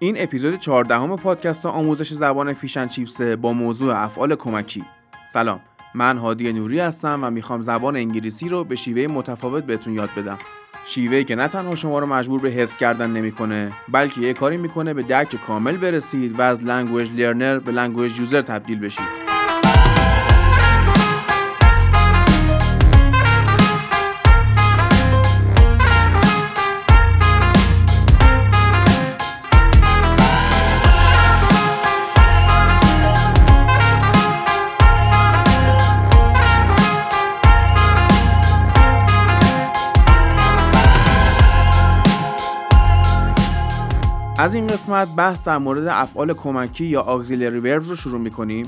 این اپیزود 14 امه پادکست آموزش زبان Fish and Chips با موضوع افعال کمکی. سلام من هادی نوری هستم و می‌خوام زبان انگلیسی رو به شیوه متفاوت بهتون یاد بدم. شیوهی که نه تنها شما رو مجبور به حفظ کردن نمی‌کنه بلکه یه کاری می‌کنه به درک کامل برسید و از language learner به language user تبدیل بشید. از این قسمت بحث در مورد افعال کمکی یا آگزیلری وربز رو شروع می‌کنیم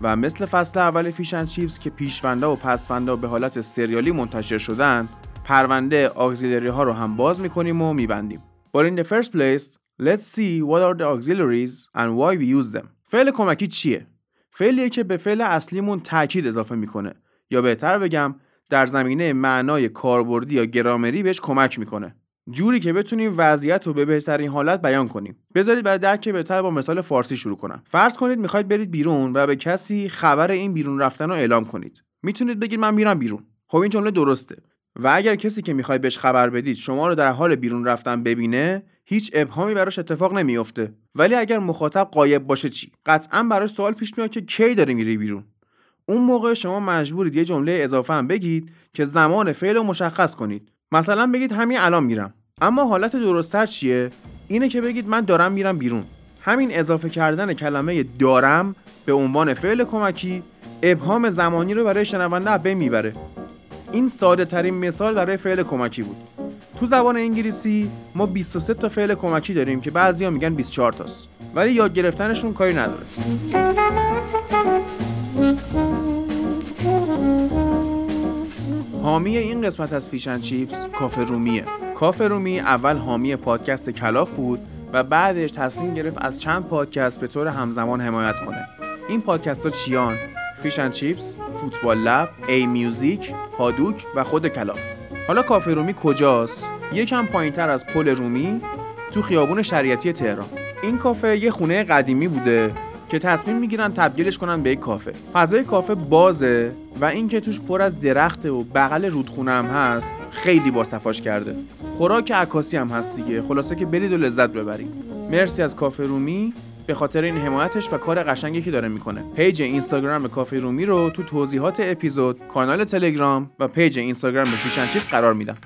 و مثل فصل اول فیشن چیپس که پیشونده و پسونده به حالت سریالی منتشر شدن پرونده آگزیلری ها رو هم باز می‌کنیم و میبندیم But in the first place, let's see what are the auxiliaries and why we use them. فعل کمکی چیه؟ فعلیه که به فعل اصلیمون تاکید اضافه می‌کنه یا بهتر بگم در زمینه معنای کاربردی یا گرامری بهش کمک می‌کنه. جوری که بتونیم وضعیت رو به بهترین حالت بیان کنیم. بذارید برای درک بهتر با مثال فارسی شروع کنم. فرض کنید می‌خواید برید بیرون و به کسی خبر این بیرون رفتن رو اعلام کنید. می‌تونید بگید من میرم بیرون. خب این جمله درسته. و اگر کسی که می‌خواید بهش خبر بدید شما رو در حال بیرون رفتن ببینه هیچ ابهامی براش اتفاق نمیافته. ولی اگر مخاطب قایب باشه چی؟ قطعا براش سوال پیش میاد که کی داره میری بیرون. اون موقع شما مجبورید یه جمله اضافه هم بگید که زمان فعل رو مشخص کنید. مثلا بگید همین الان میرم. اما حالت درستتر چیه؟ اینه که بگید من دارم میرم بیرون. همین اضافه کردن کلمه دارم به عنوان فعل کمکی ابهام زمانی رو برای شنونده به می‌بره. این ساده ترین مثال برای فعل کمکی بود. تو زبان انگلیسی ما 23 تا فعل کمکی داریم که بعضیا میگن 24 تاست. ولی یاد گرفتنشون کاری نداره. حامی این قسمت از Fish and Chips کافه رومیه. کافه رومی اول حامی پادکست کلاف بود و بعدش تصمیم گرفت از چند پادکست به طور همزمان حمایت کنه. این پادکست ها چیان Fish and Chips فوتبال لب ای میوزیک هادوک و خود کلاف. حالا کافه رومی کجاست؟ یکم پایین تر از پل رومی تو خیابون شریعتی تهران. این کافه یه خونه قدیمی بوده. که تصمیم می‌گیرن تبدیلش کنن به یک کافه. فضای کافه بازه و اینکه توش پر از درخت و بغل رودخونه هم هست خیلی با صفاش کرده. خوراک عکاسی هم هست دیگه. خلاصه که برید و لذت ببرید. مرسی از کافه رومی. به خاطر این حمایتش و کار قشنگی که داره می‌کنه. page اینستاگرام کافه رومی رو تو توضیحات اپیزود کانال تلگرام و page اینستاگرام فیشن قرار میدم.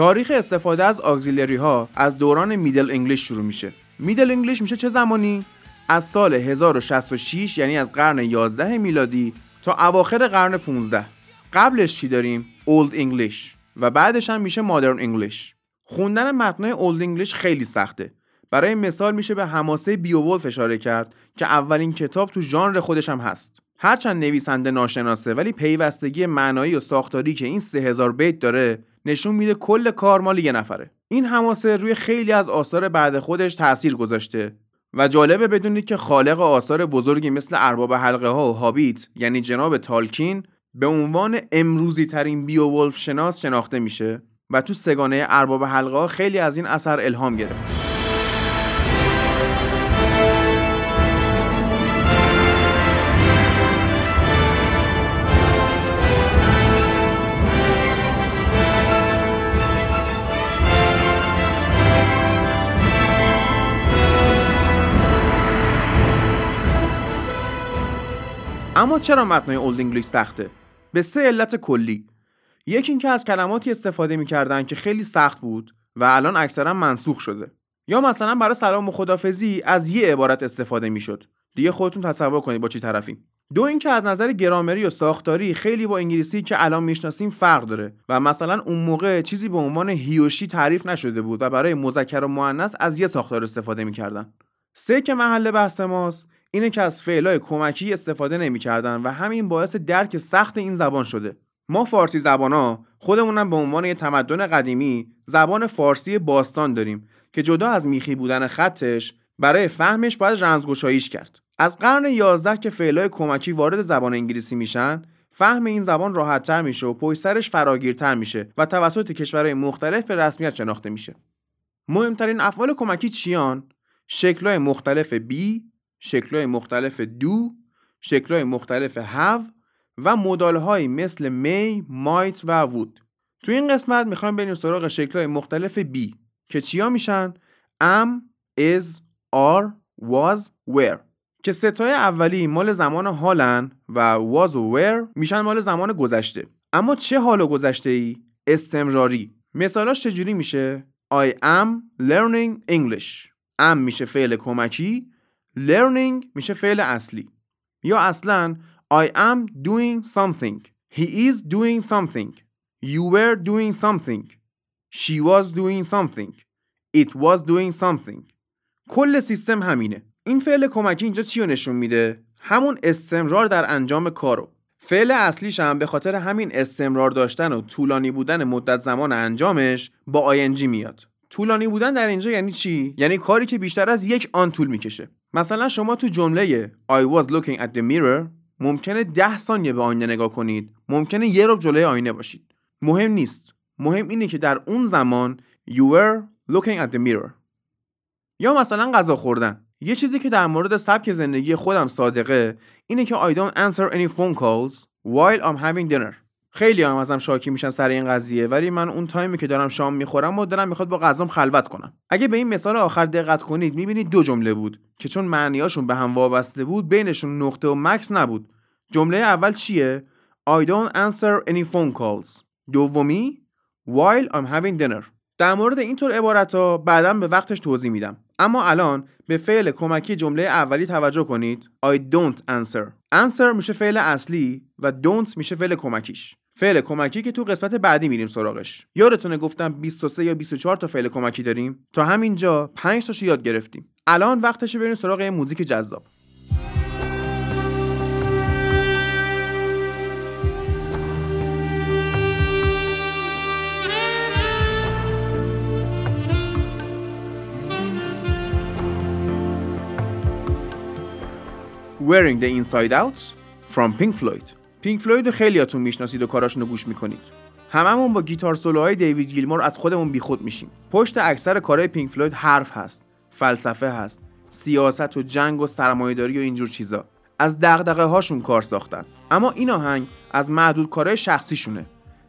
تاریخ استفاده از auxiliary ها از دوران Middle English شروع میشه. Middle English میشه چه زمانی؟ از سال 1066 یعنی از قرن 11 میلادی تا اواخر قرن 15 قبلش چی داریم؟ Old English و بعدش هم میشه Modern English خوندن متنای Old English خیلی سخته. برای مثال میشه به حماسه بیوولف اشاره کرد که اولین کتاب تو ژانر خودش هم هست. هرچند نویسنده ناشناسه ولی پیوستگی معنایی و ساختاری که این 3000 بیت داره نشون میده کل کار مال یه نفره. این حماسه روی خیلی از آثار بعد خودش تاثیر گذاشته. و جالبه بدونید که خالق آثار بزرگی مثل ارباب حلقه ها و هابیت یعنی جناب تالکین به عنوان امروزی ترین بیوولف شناس شناخته میشه. و تو سگانه ارباب حلقه ها خیلی از این اثر الهام گرفته. اما چرا متنای اولد انگلیش سخته؟ به سه علت کلی. یکی اینکه از کلماتی استفاده می‌کردن که خیلی سخت بود و الان اکثرا منسوخ شده. یا مثلا برای سلام و خدافزی از یه عبارت استفاده می‌شد. دیگه خودتون تصور کنید با چی طرفیم دو اینکه از نظر گرامری و ساختاری خیلی با انگلیسی که الان می‌شناسیم فرق داره و مثلا اون موقع چیزی به عنوان هیوشی تعریف نشده بود و برای مذکر و مؤنث از یه ساختار استفاده می‌کردن. سه که محل بحث ماست اینه که از فعلای کمکی استفاده نمی‌کردن و همین باعث درک سخت این زبان شده. ما فارسی زبان خودمونم به عنوان یه تمدن قدیمی زبان فارسی باستان داریم که جدا از میخی بودن خطش برای فهمش باید رمزگشاییش کرد. از قرن 11 که فعلای کمکی وارد زبان انگلیسی میشن فهم این زبان راحتتر میشه و پشت فراگیرتر میشه و توسط کشورهای مختلف به رسمیت شناخته میشه. مهمترین افعال کمکی چیان؟ شکلهای مختلف بی شکلهای مختلف دو شکلهای مختلف have و مدالهایی مثل می، مایت و وود. تو این قسمت می‌خوایم بریم سراغ شکلهای مختلف بی که چیا میشن؟ am, is, are, was, were که ستای اولی مال زمان حالن و was و were میشن مال زمان گذشته. اما چه حال و گذشته ای؟ استمراری. مثالاش چجوری میشه؟ I am learning English. am میشه فعل کمکی learning میشه فعل اصلی. یا اصلا I am doing something. He is doing something. You were doing something. She was doing something. It was doing something. کل سیستم همینه. این فعل کمکی اینجا چی رو نشون میده؟ همون استمرار در انجام کارو فعل اصلیش هم به خاطر همین استمرار داشتن و طولانی بودن مدت زمان انجامش با آینجی میاد. طولانی بودن در اینجا یعنی چی؟ یعنی کاری که بیشتر از یک آن طول می‌کشه. مثلا شما تو جمله I was looking at the mirror ممکنه ده ثانیه به آینه نگاه کنید. ممکنه یه رو جلوی آینه باشید. مهم نیست. مهم اینه که در اون زمان you were looking at the mirror. یا مثلا غذا خوردن. یه چیزی که در مورد سبک زندگی خودم صادقه اینه که I don't answer any phone calls while I'm having dinner. خیلی هم ازم شاکی میشن سر این قضیه ولی من اون تایمی که دارم شام می‌خورم و دارم می‌خواد با غذام خلوت کنم. اگه به این مثال آخر دقت کنید می‌بینید دو جمله بود که چون معنیاشون به هم وابسته بود بینشون نقطه و مکس نبود. جمله اول چیه؟ I don't answer any phone calls. دومی while I'm having dinner. در مورد اینطور عبارت ها بعدا به وقتش توضیح میدم. اما الان به فعل کمکی جمله اولی توجه کنید. I don't answer. Answer میشه فعل اصلی و don't میشه فعل کمکیش. فعل کمکی که تو قسمت بعدی میریم سراغش. یادتونه گفتم 23 یا 24 تا فعل کمکی داریم؟ تا همینجا 5 تاشو یاد گرفتیم. الان وقتشه بریم سراغ موزیک جذاب. Wearing the Inside Out from Pink Floyd. پینک فلوید خیلیاتون می‌شناسید و کاراشونو گوش می‌کنید. هممون با guitar solo های دیوید گیلمور از خودمون بیخود میشیم. پشت اکثر کارهای پینک فلوید حرف هست فلسفه هست سیاست و جنگ و سرمایهداری و اینجور چیزا. از دغدغه هاشون کار ساختن. اما این آهنگ از معدود کارهای شخصیشونه.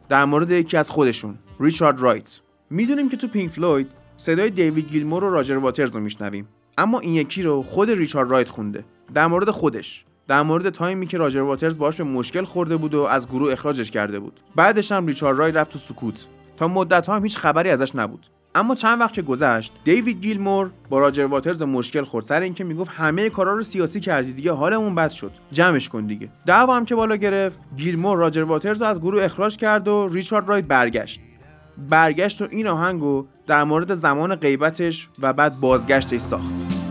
در مورد یکی از خودشون ریچارد رایت. می‌دونیم که تو پینک فلوید صدای دیوید گیلمور و راجر واترز رو میشنویم. اما این یکی رو خود ریچارد رایت خونده. در مورد خودش. در مورد تایمی که راجر واترز باش به مشکل خورده بود و از گروه اخراجش کرده بود. بعدش هم ریچارد رای رفت تو سکوت. تا مدت هم هیچ خبری ازش نبود. اما چند وقت که گذشت دیوید گیلمور با راجر واترز مشکل خورد. سر اینکه می‌گفت همه کارا رو سیاسی کردی دیگه حالمون بد شد. جمعش کن دیگه. دعوا هم که بالا گرفت گیلمور راجر واترز رو از گروه اخراج کرد و ریچارد رای برگشت. برگشت و این آهنگو در مورد زمان غیبتش و بعد بازگشتش ساخت.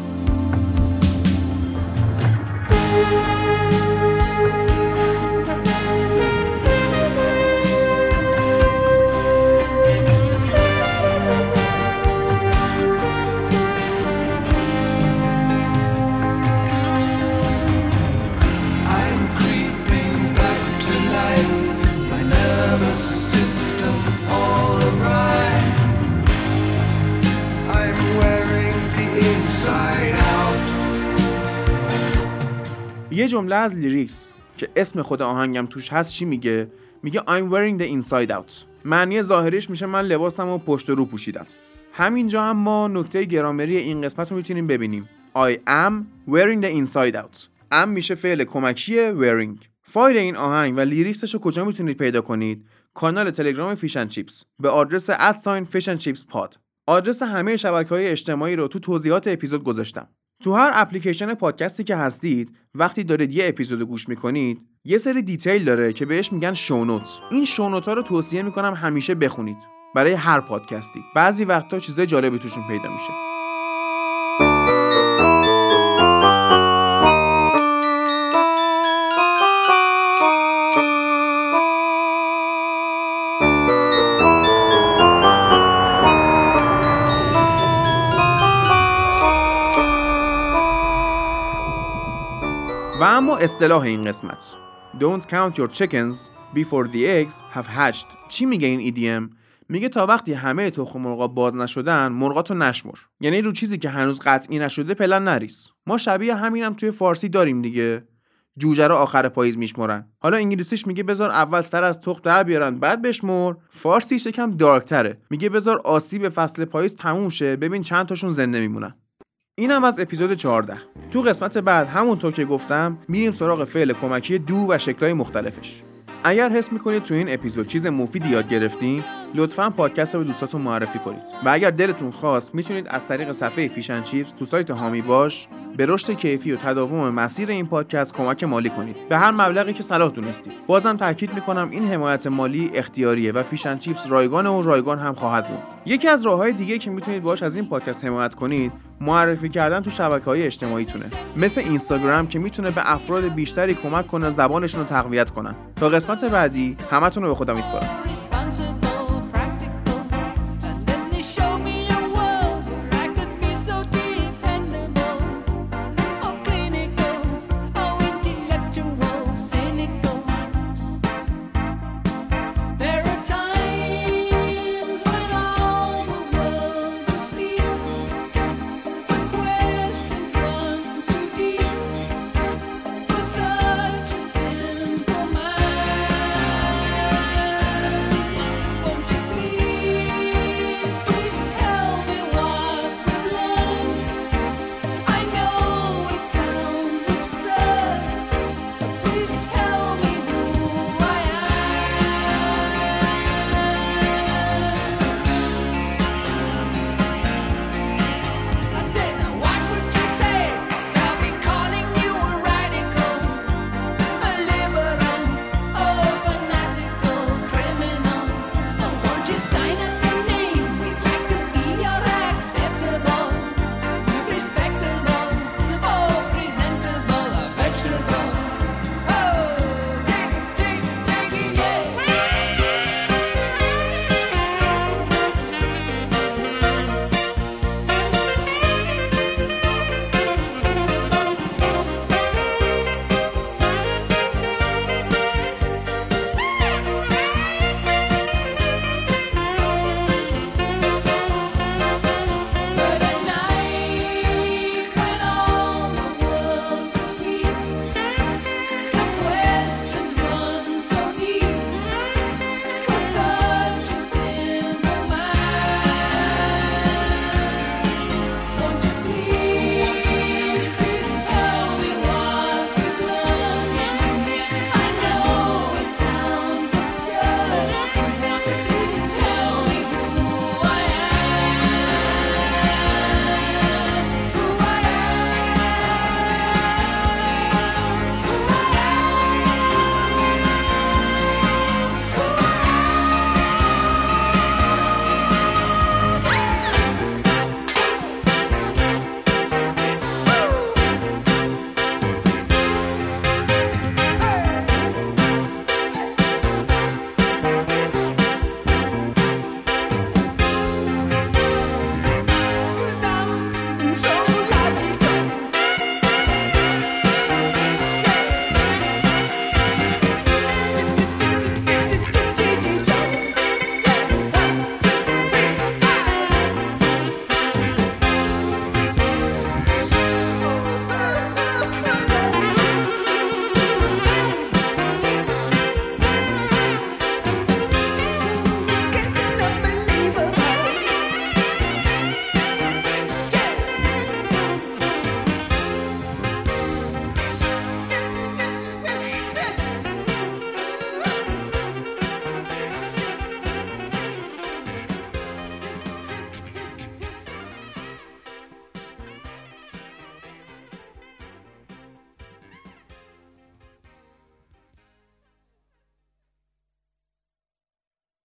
جمله از lyrics که اسم خود آهنگم توش هست چی میگه؟ میگه I'm wearing the inside out. معنی ظاهریش میشه من لباسم و پشت رو پوشیدم. همینجا هم ما نکته گرامری این قسمت رو می‌تونیم ببینیم. I am wearing the inside out. Am میشه فعل کمکی wearing. فایل این آهنگ و lyrics ش رو کجا می‌تونید پیدا کنید؟ کانال تلگرام Fish and Chips به آدرس at sign Fish and Chips Pod آدرس همه شبکه های اجتماعی رو تو توضیحات اپیزود گذاشتم. تو هر اپلیکیشن پادکستی که هستید وقتی دارید یه اپیزود گوش می‌کنید یه سری دیتیل داره که بهش میگن شونوت این شونوت ها رو توصیه می‌کنم همیشه بخونید برای هر پادکستی. بعضی وقتا چیزای جالبی توشون پیدا میشه. اصطلاح این قسمت. Don't count your chickens before the eggs have hatched. چی میگه این EDM؟ میگه تا وقتی همه تخم مرغا باز نشدن مرغاتو نشمر. یعنی رو چیزی که هنوز قطعی نشده پلن نریس ما شبیه همینم توی فارسی داریم دیگه. جوجه رو آخر پاییز میشمرن. حالا انگلیسیش میگه بذار اول سر از تخم در بیارن بعد بشمر. فارسیش یکم دارکتره. میگه بذار آسیب فصل پاییز تموم شه ببین چند تاشون زنده میمونن. اینم از اپیزود 14 تو قسمت بعد همونطور که گفتم میریم سراغ فعل کمکی do و شکلهای مختلفش. اگر حس می‌کنید تو این اپیزود چیز مفیدی یاد گرفتین لطفا پادکست رو به دوستاتون معرفی کنید. و اگر دلتون خواست می‌تونید از طریق صفحه Fish and Chips تو سایت حامی باش به رشد کیفی و تداوم مسیر این پادکست کمک مالی کنید. به هر مبلغی که صلاح دونستید. بازم تاکید می‌کنم این حمایت مالی اختیاریه و Fish and Chips رایگان و رایگان هم خواهد بود. یکی از راههای دیگه که می‌تونید باش از این پادکست حمایت کنید معرفی کردن تو شبکه های اجتماعیتونه. مثل اینستاگرام که می‌تونه به افراد بیشتری کمک کنه زبانشون رو تقویت کنن. تا قسمت بعدی همتون رو به خودم میسپارم